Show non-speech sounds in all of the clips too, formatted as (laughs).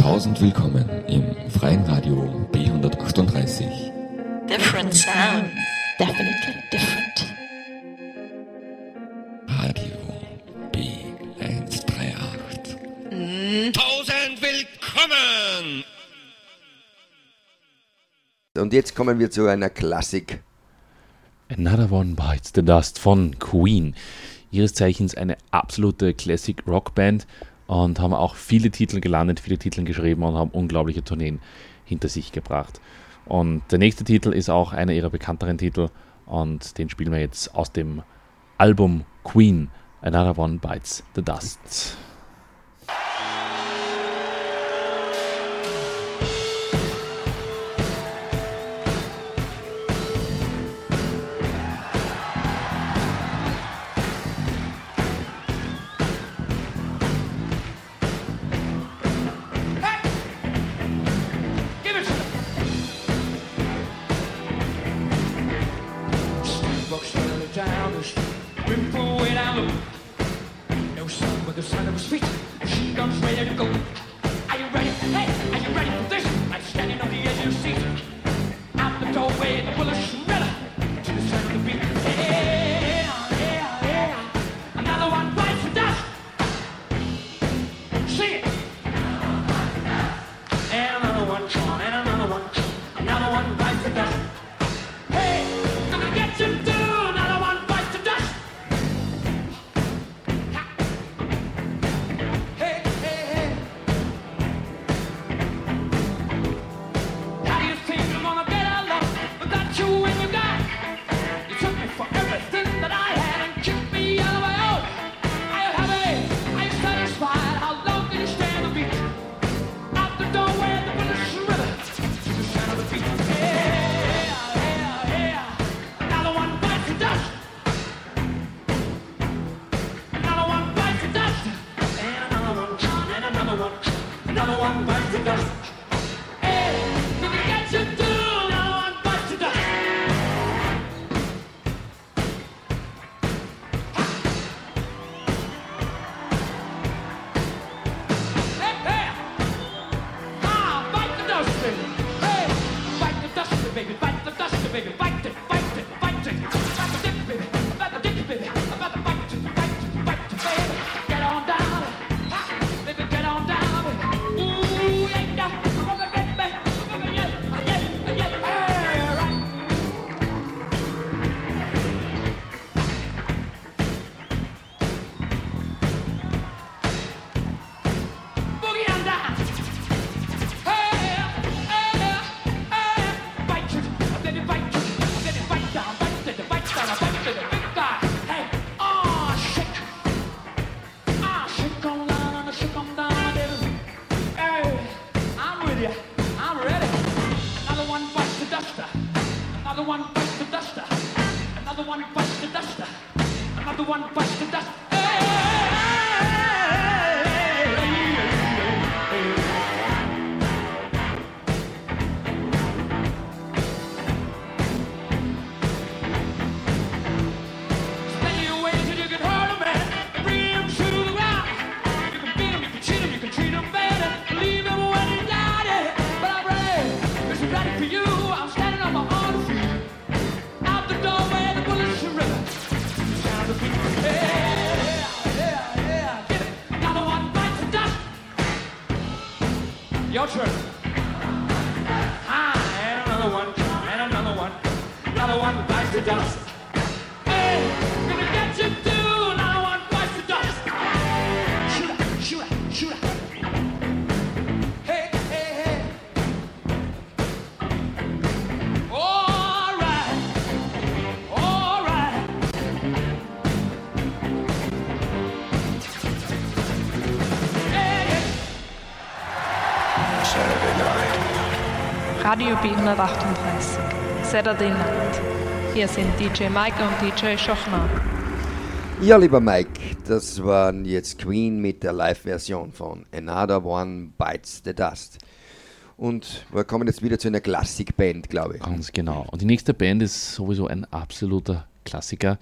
Tausend willkommen im freien Radio B138. Different sound. Definitely different. Radio B138. Mm. Tausend willkommen! Und jetzt kommen wir zu einer Klassik. Another One Bites the Dust von Queen. Ihres Zeichens eine absolute Classic Rock Band und haben auch viele Titel gelandet, viele Titel geschrieben und haben unglaubliche Tourneen hinter sich gebracht. Und der nächste Titel ist auch einer ihrer bekannteren Titel und den spielen wir jetzt aus dem Album Queen, Another One Bites the Dust. Radio B138. Saturday Night. Hier sind DJ Mike und DJ Schochner. Ja, lieber Mike, das waren jetzt Queen mit der Live-Version von Another One Bites the Dust. Und wir kommen jetzt wieder zu einer Klassikband, glaube ich. Ganz genau. Und die nächste Band ist sowieso ein absoluter Klassiker.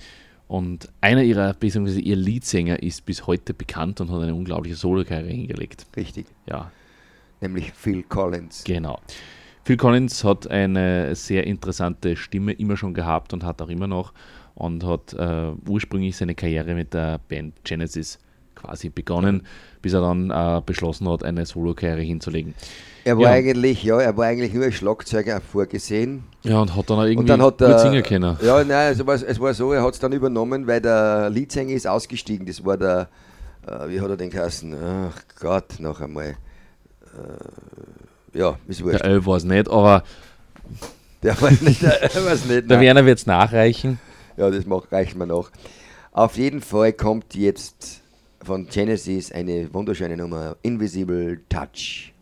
Und einer ihrer, beziehungsweise ihr Leadsänger ist bis heute bekannt und hat eine unglaubliche Solo-Karriere hingelegt. Richtig. Ja. Nämlich Phil Collins. Genau. Phil Collins hat eine sehr interessante Stimme immer schon gehabt und hat auch immer noch und hat äh, ursprünglich seine Karriere mit der Band Genesis quasi begonnen, bis er dann äh, beschlossen hat, eine Solo-Karriere hinzulegen. Er war Ja. eigentlich, ja, er war eigentlich nur als Schlagzeuger vorgesehen. Ja, und hat dann auch irgendwie Und dann hat er. singen können. Ja, nein, es war, es war so, er hat es dann übernommen, weil der Leadsänger ist ausgestiegen. Das war der, äh, wie hat er den geheißen? Ach Gott, noch einmal. Äh, ja, ist wurscht. Der L war es nicht, aber Der war nicht, der war's nicht. der. Werner wird es nachreichen. Ja, das macht, reicht mir noch. Auf jeden Fall kommt jetzt von Genesis eine wunderschöne Nummer, Invisible Touch.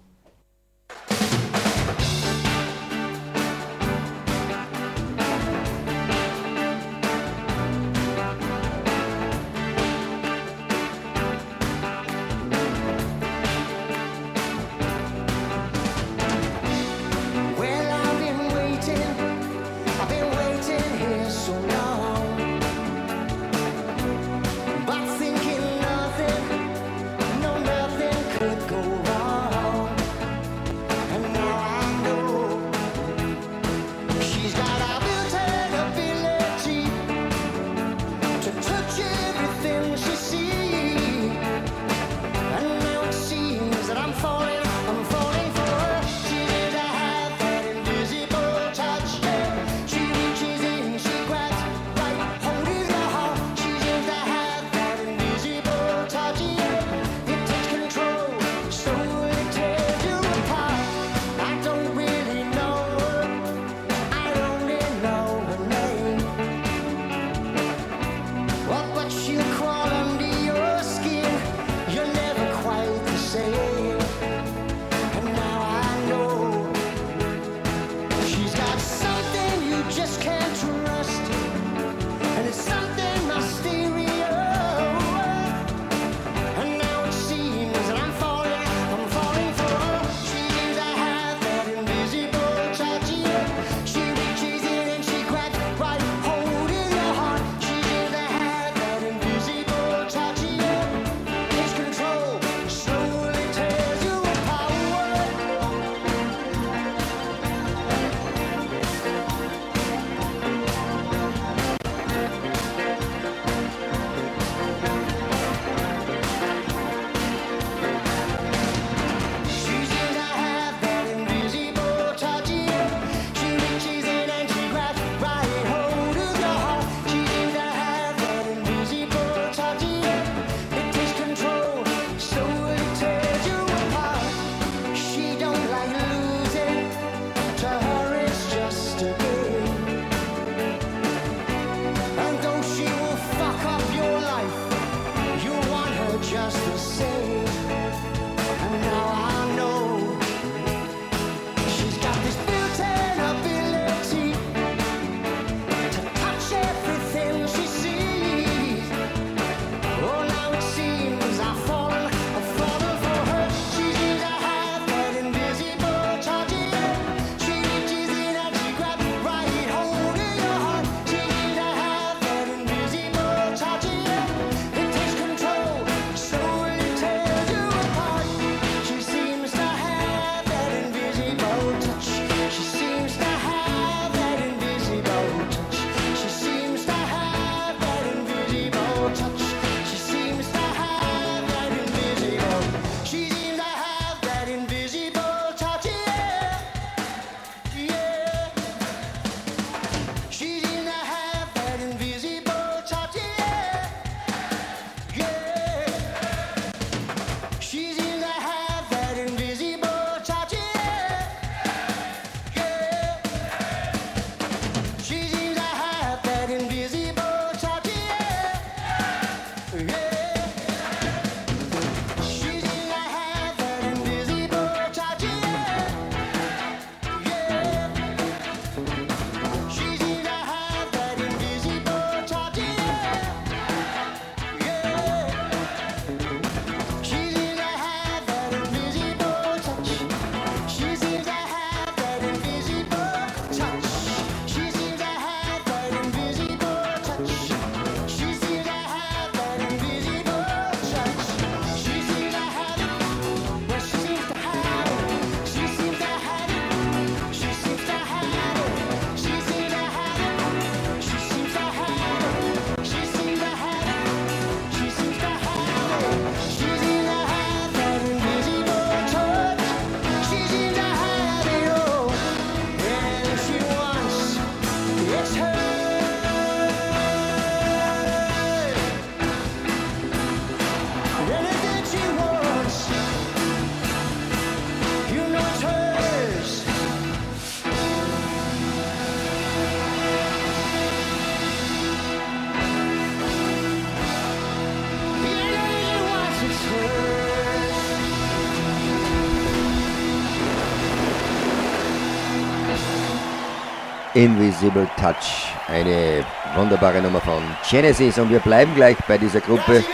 Invisible Touch. Eine wunderbare Nummer von Genesis und wir bleiben gleich bei dieser Gruppe.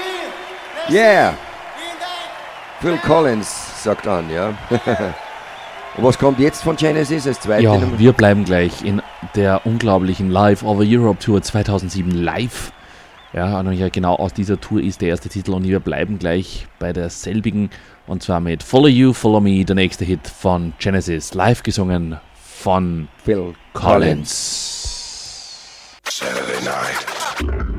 Yeah! Phil Collins sagt an, ja. (laughs) und was kommt jetzt von Genesis als zweite Ja, Nummer? wir bleiben gleich in der unglaublichen Live Over Europe Tour 2007 live. Ja, und genau aus dieser Tour ist der erste Titel und wir bleiben gleich bei derselbigen und zwar mit Follow You, Follow Me, der nächste Hit von Genesis, live gesungen von Phil Collins. Saturday night.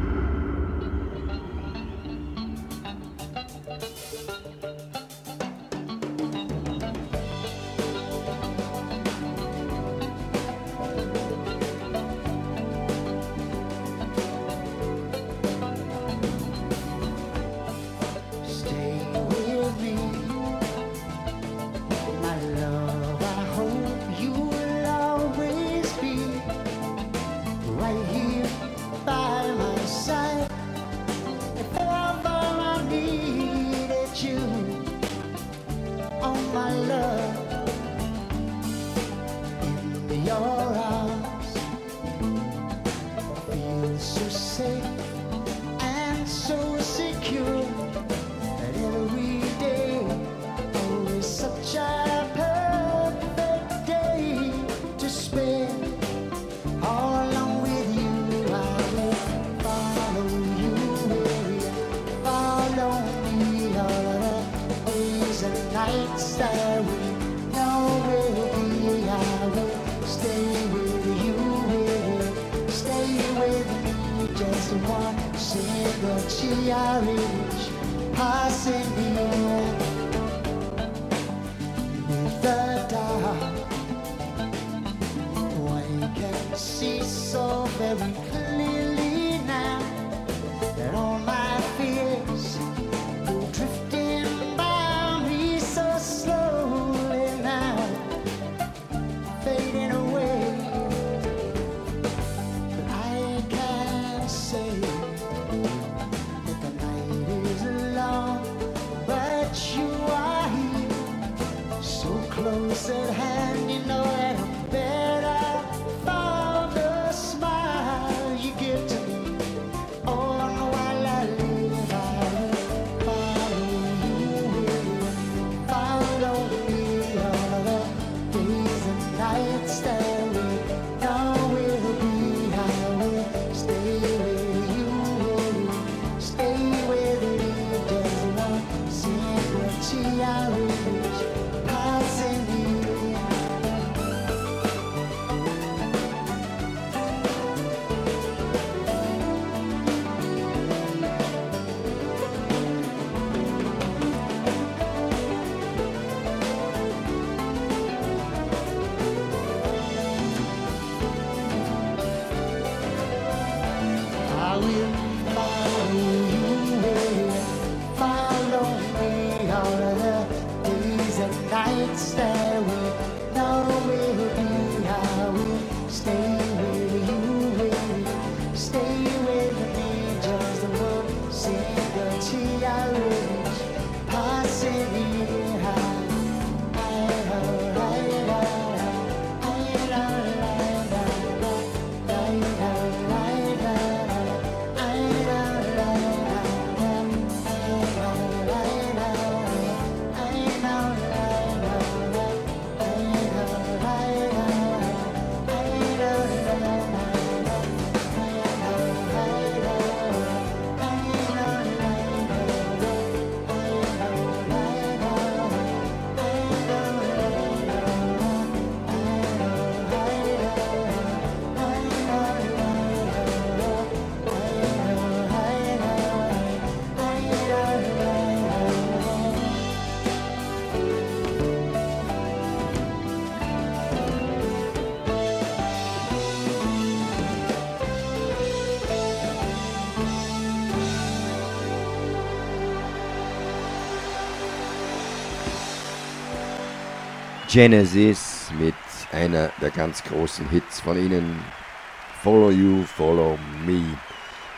out. Genesis mit einer der ganz großen Hits von ihnen. Follow You, Follow Me.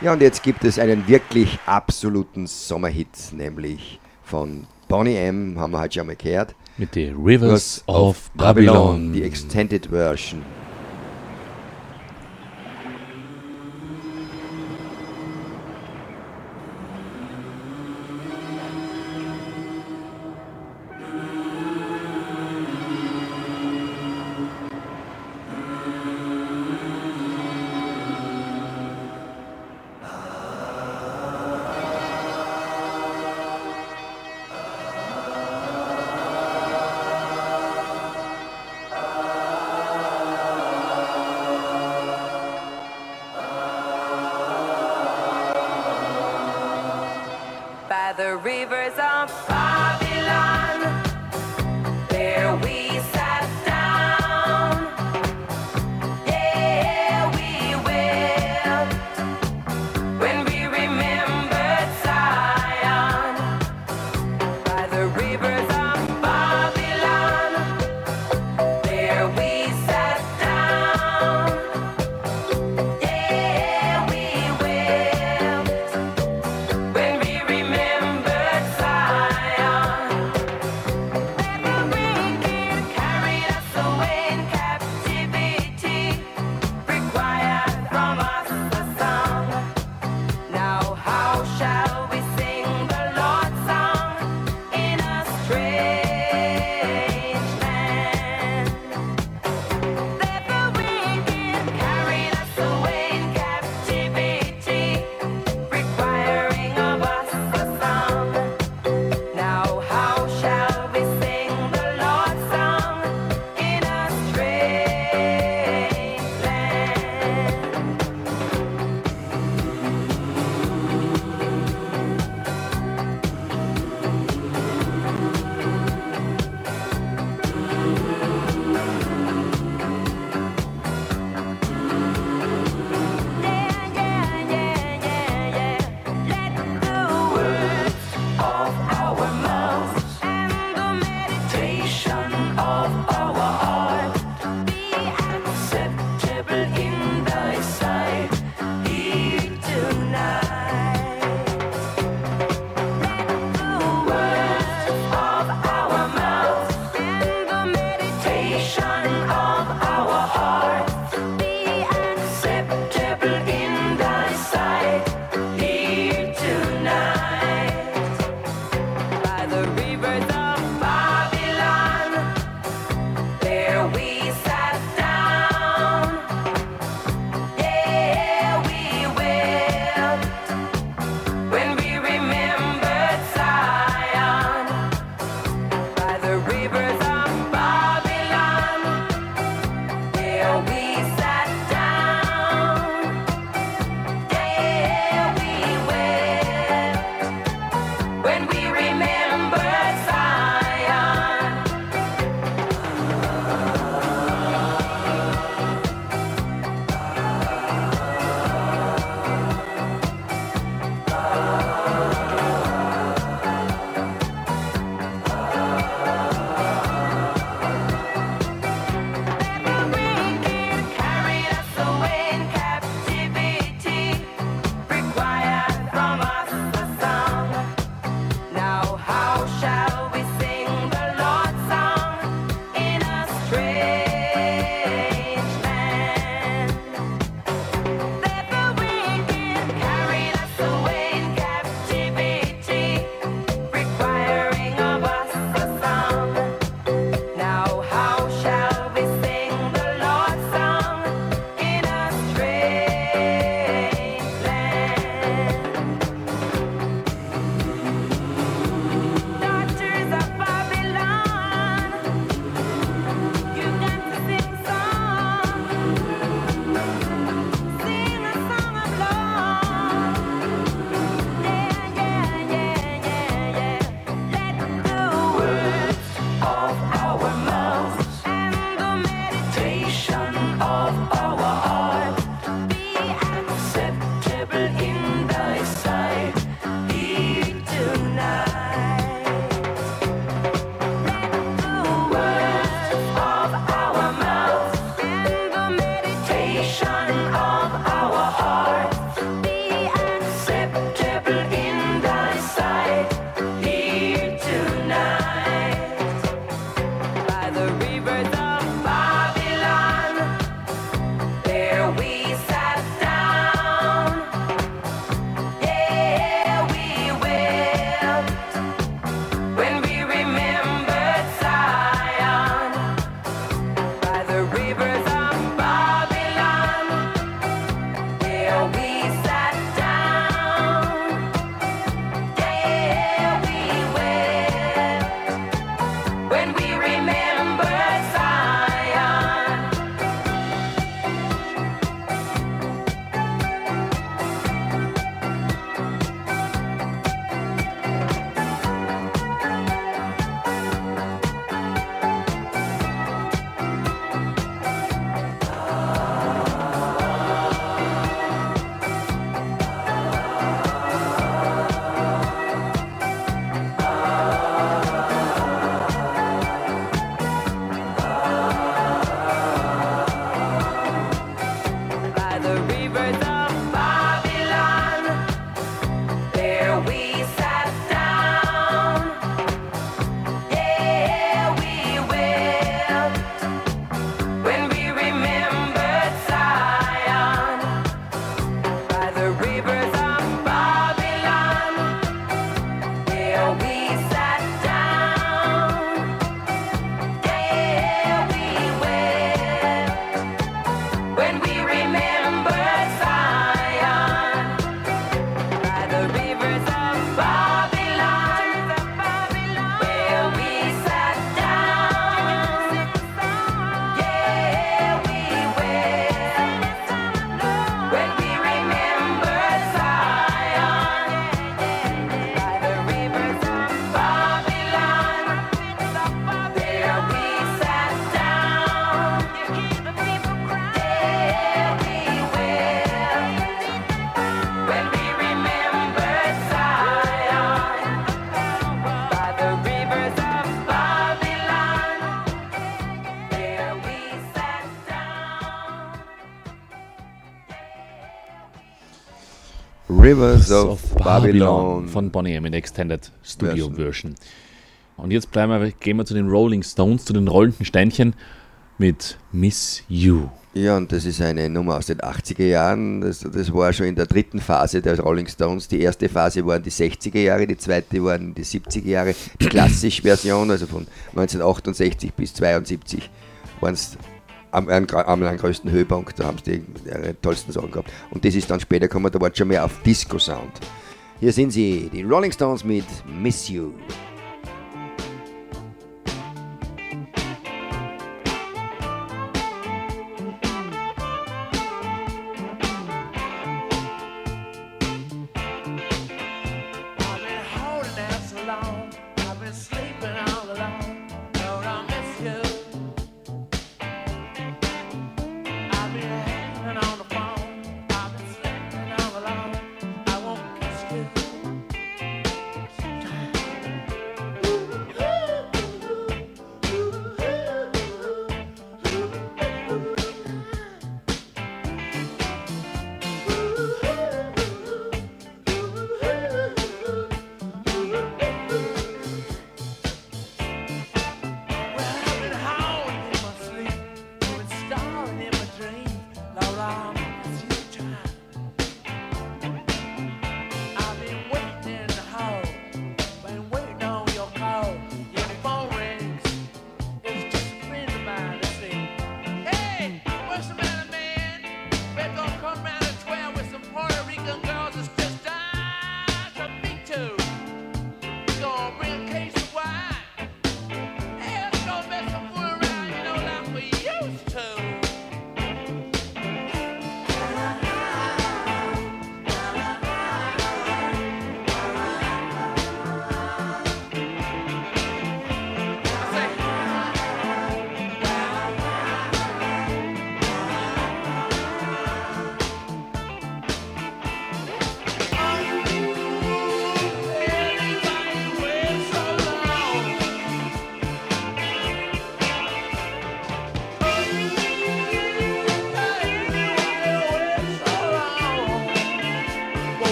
Ja, und jetzt gibt es einen wirklich absoluten Sommerhit, nämlich von Bonnie M, haben wir heute schon mal gehört. Mit den Rivers of Babylon. die Extended Version. Rivers of, Babylon. von Bonnie M in Extended Studio Version. Version. Und jetzt bleiben wir, gehen wir zu den Rolling Stones, zu den rollenden Steinchen mit Miss You. Ja, und das ist eine Nummer aus den 80er Jahren. Das, das war schon in der dritten Phase der Rolling Stones. Die erste Phase waren die 60er Jahre, die zweite waren die 70er Jahre. Die Klassisch-Version, also von 1968 bis 72, waren es am, am, am, größten Höhepunkt. Da haben sie die ihre tollsten Sachen gehabt. Und das ist dann später gekommen, da war schon mehr auf Disco-Sound. Hier sind sie, die Rolling Stones mit Miss You.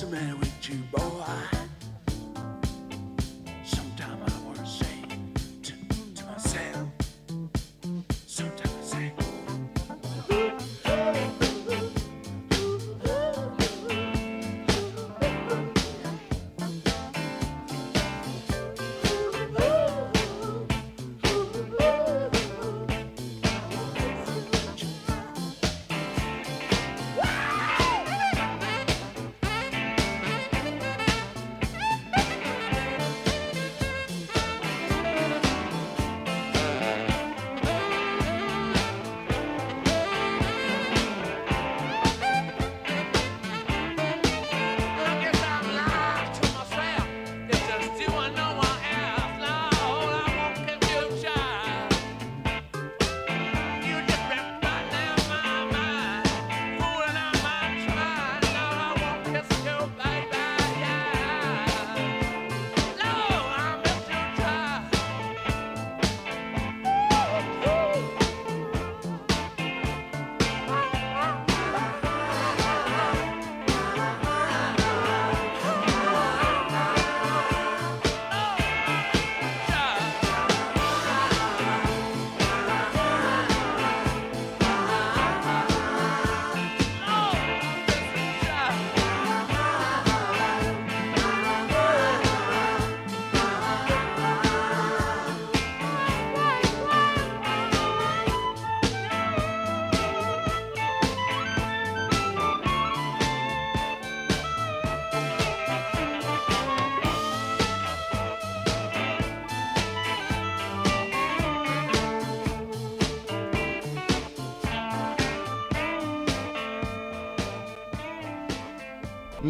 What's the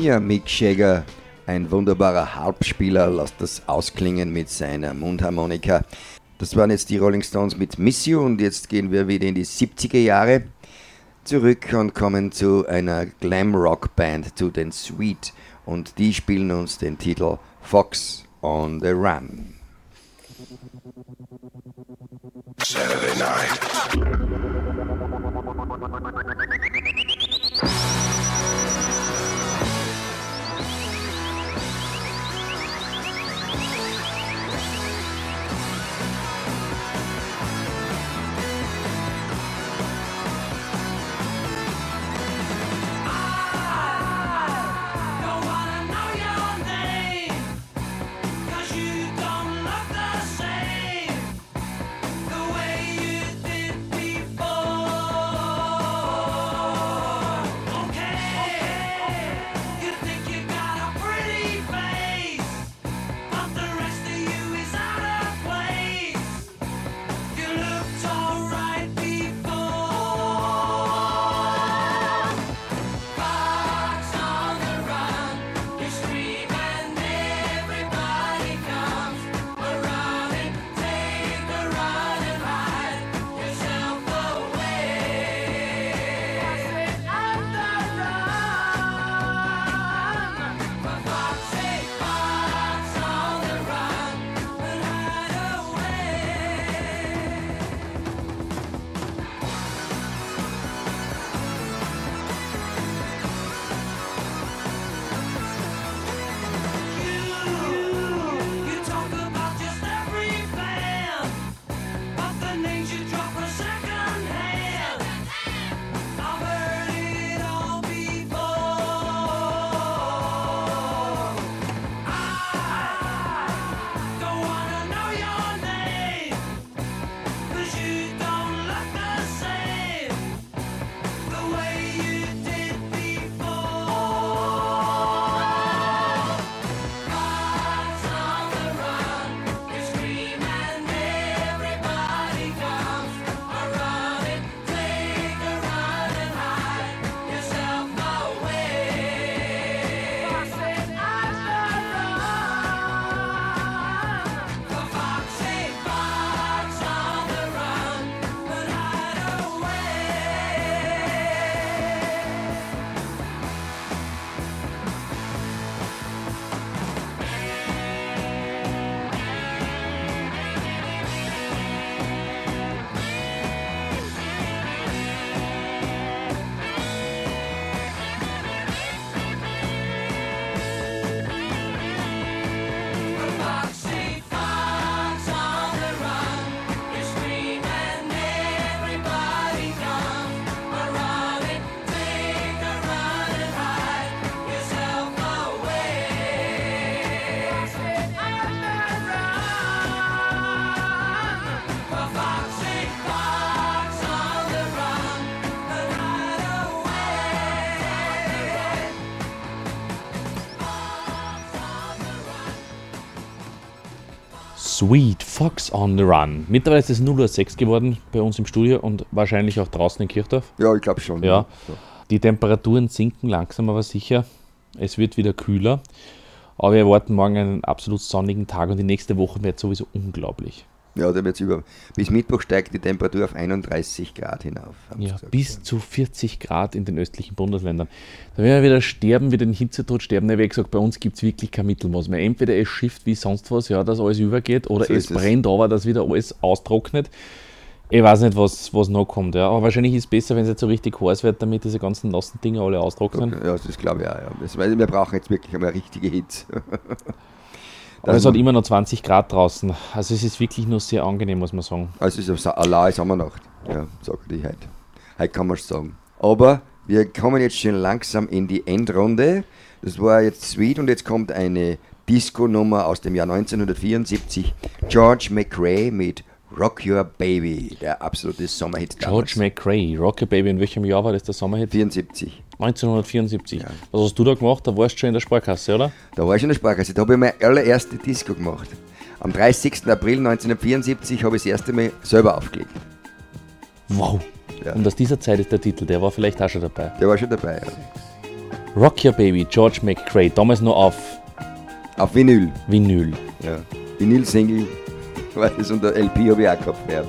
Ja, Mick Jagger Ein wunderbarer Harpspieler, lasst das ausklingen mit seiner Mundharmonika. Das waren jetzt die Rolling Stones mit Miss You und jetzt gehen wir wieder in die 70er Jahre zurück und kommen zu einer Glam-Rock-Band, zu den Sweet. Und die spielen uns den Titel Fox on the Run. Saturday night. Sweet Fox on the Run. Mittlerweile ist es 0.06 Uhr geworden bei uns im Studio und wahrscheinlich auch draußen in Kirchdorf. Ja, ich glaube schon. Ja. So. Die Temperaturen sinken langsam, aber sicher. Es wird wieder kühler. Aber wir erwarten morgen einen absolut sonnigen Tag und die nächste Woche wird sowieso unglaublich. Ja, da wird's über. Bis Mittwoch steigt die Temperatur auf 31 Grad hinauf. Ja, bis zu 40 Grad in den östlichen Bundesländern. Da werden wir wieder sterben, wieder den Hitzetod sterben. Ja, Wie gesagt, bei uns gibt es wirklich kein Mittelmaß mehr. Entweder es schifft wie sonst was, ja, dass alles übergeht, oder So es brennt aber, dass wieder alles austrocknet. Ich weiß nicht, was, was noch kommt, ja. aber wahrscheinlich ist es besser, wenn es jetzt so richtig heiß wird, damit diese ganzen nassen Dinge alle austrocknen. Ja, das glaube ich auch. Ja. Das, wir brauchen jetzt wirklich einmal richtige Hitze. (laughs) Aber es hat immer noch 20 Grad draußen. Also es ist wirklich nur sehr angenehm, muss man sagen. Also es ist eine allein Sommernacht. Ja, sag ich heute. Heute kann man es sagen. Aber wir kommen jetzt schon langsam in die Endrunde. Das war jetzt Sweet und jetzt kommt eine Disco-Nummer aus dem Jahr 1974. George McRae mit Rock Your Baby, der absolute Sommerhit George McRae, Rocky Baby, in welchem Jahr war das der Sommerhit? 74. 1974. Was hast du da gemacht? Da warst du schon in der Sparkasse, oder? Da war ich in der Sparkasse. Da habe ich meine allererste Disco gemacht. Am 30. April 1974 habe ich das erste Mal selber aufgelegt. Wow. Ja. Und aus dieser Zeit ist der Titel, der war vielleicht auch schon dabei. Der war schon dabei. Ja. Rock Your Baby, George McRae, damals noch auf Auf Vinyl. Vinyl. Ja. Vinyl-Single, (laughs) weil das unter LP habe ich auch gehabt. Ja.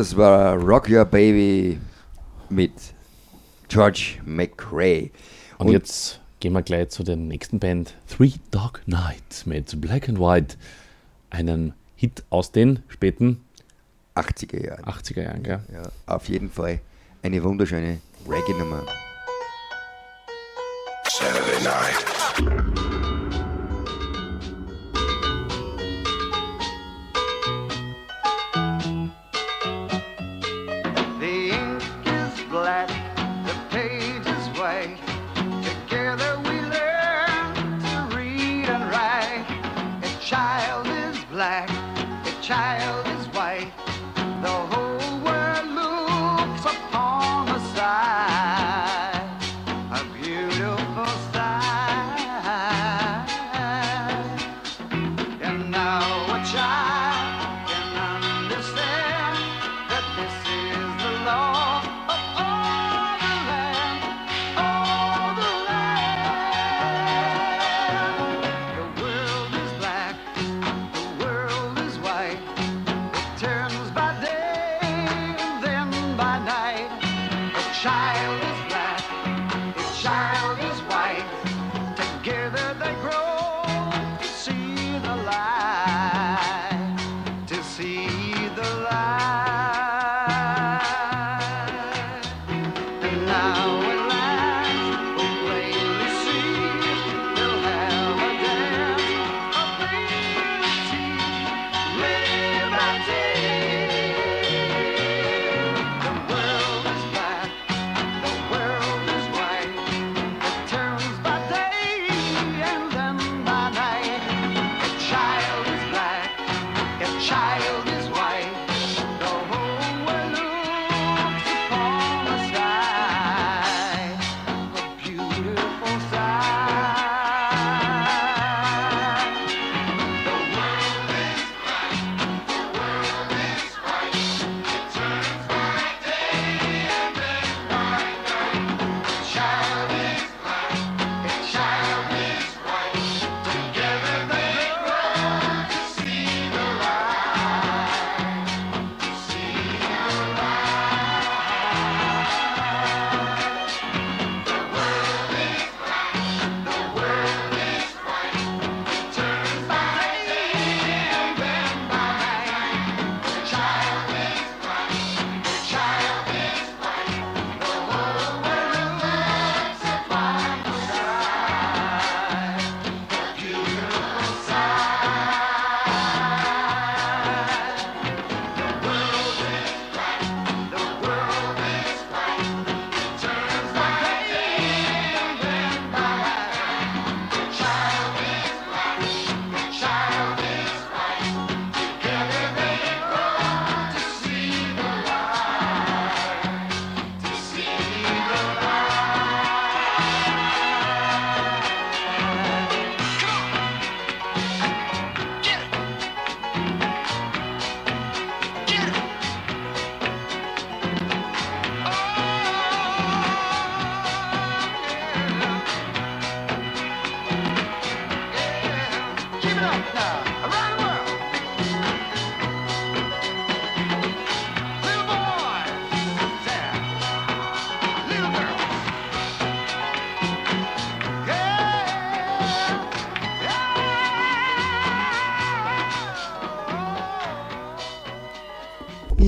Das war Rock Your Baby mit George McRae. Und, jetzt gehen wir gleich zu der nächsten Band, Three Dog Night mit Black and White. Einen Hit aus den späten 80er Jahren. 80er Jahren, gell? Ja, auf jeden Fall eine wunderschöne Reggae-Nummer. Saturday night. Child is black, a child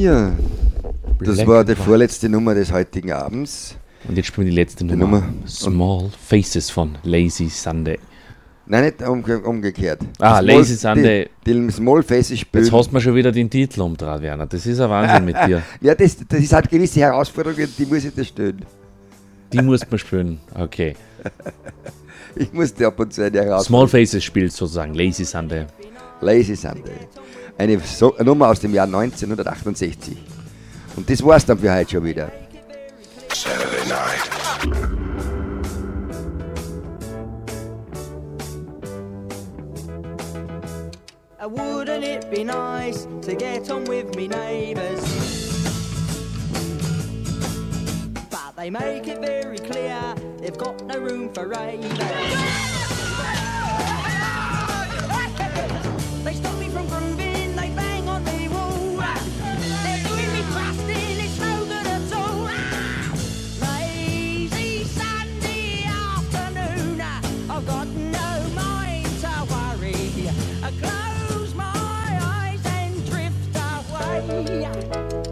Ja, das Black war die vorletzte Nummer des heutigen Abends. Und jetzt spielen wir die letzte Die Nummer. Nummer. Small Faces von Lazy Sunday. Nein, nicht umge umgekehrt. Ah, Die Lazy Sunday. Die, die Small Faces spielen. Jetzt hast du mir schon wieder den Titel umdreht, Werner. Das ist ein Wahnsinn mit dir. (laughs) ja, das, das ist halt gewisse Herausforderungen, die muss ich dir stellen. Die musst man spielen. Okay. (laughs) Ich muss dir ab und zu eine Herausforderung. Small Faces spielt sozusagen Lazy Sunday. Lazy Sunday. Eine, so eine Nummer aus dem Jahr 1968. Und das war's dann für heute schon wieder. Saturday night. Uh, Wouldn't it be nice to get on with me neighbours? But they make it very clear they've got no room for ravers. Música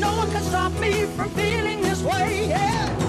no one can stop me from feeling this way, yeah.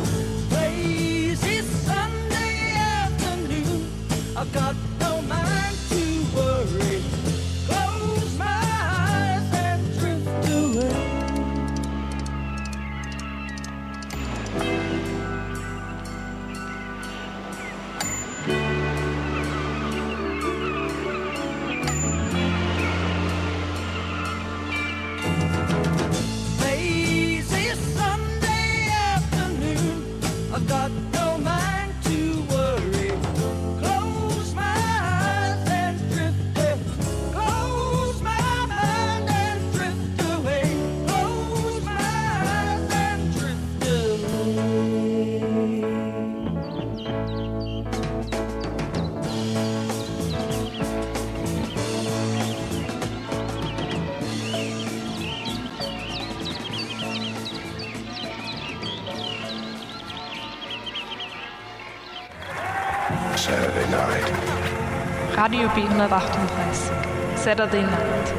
Radio B138. Saturday Night.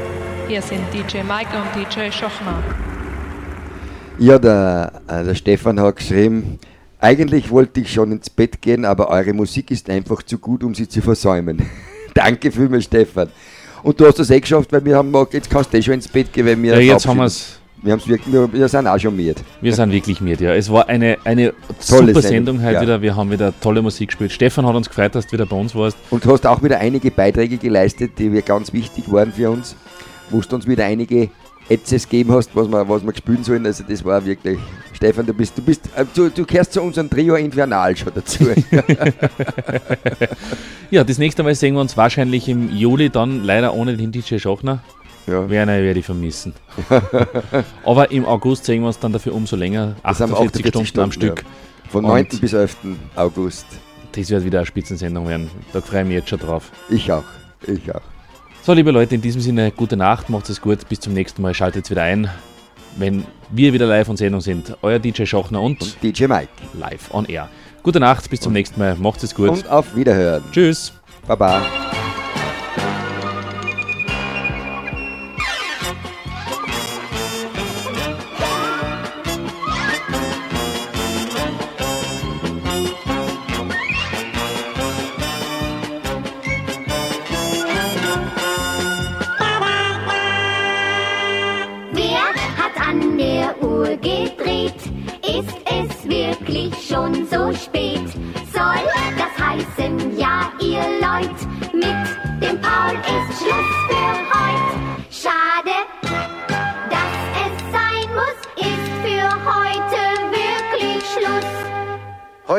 Hier sind DJ Mike und DJ Schochner. Ja, der, äh, der Stefan hat geschrieben, eigentlich wollte ich schon ins Bett gehen, aber eure Musik ist einfach zu gut, um sie zu versäumen. (laughs) Danke vielmals, Stefan. Und du hast das eh geschafft, weil wir haben gesagt, jetzt kannst du eh schon ins Bett gehen, weil wir Ja, jetzt haben verabschieden. wir's. Wir, wir, wir sind auch schon mit. Wir sind wirklich mit, ja. Es war eine, eine Tolle super Sendung, Sendung heute ja. wieder. Wir haben wieder tolle Musik gespielt. Stefan hat uns gefreut, dass du wieder bei uns warst. Und du hast auch wieder einige Beiträge geleistet, die wir ganz wichtig waren für uns. Wo du uns wieder einige Etzes gegeben hast, was wir, was wir spielen sollen. Also das war wirklich, Stefan, du bist, du bist, äh, du, du gehörst zu unserem Trio Infernal schon dazu. (laughs) (laughs) Ja, das nächste Mal sehen wir uns wahrscheinlich im Juli, dann leider ohne den DJ Schochner. Ja. Werner werde ich vermissen. (laughs) Aber im August sehen wir uns dann dafür umso länger. Das haben 48 Stunden, am Stück. ja. Von Und 9. bis 11. August. Das wird wieder eine Spitzensendung werden. Da freue ich mich jetzt schon drauf. Ich auch. Ich auch. So, liebe Leute, in diesem Sinne, gute Nacht, macht es gut, bis zum nächsten Mal, schaltet wieder ein, wenn wir wieder live on Sendung sind. Euer DJ Schochner und, Und DJ Mike. live on air. Gute Nacht, bis zum nächsten Mal, macht es gut. Und auf Wiederhören. Tschüss. Baba.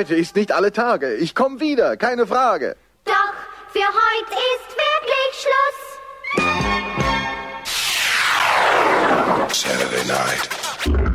heute ist nicht alle Tage. Ich komme wieder, keine Frage. Doch, für heute ist wirklich Schluss. Saturday night.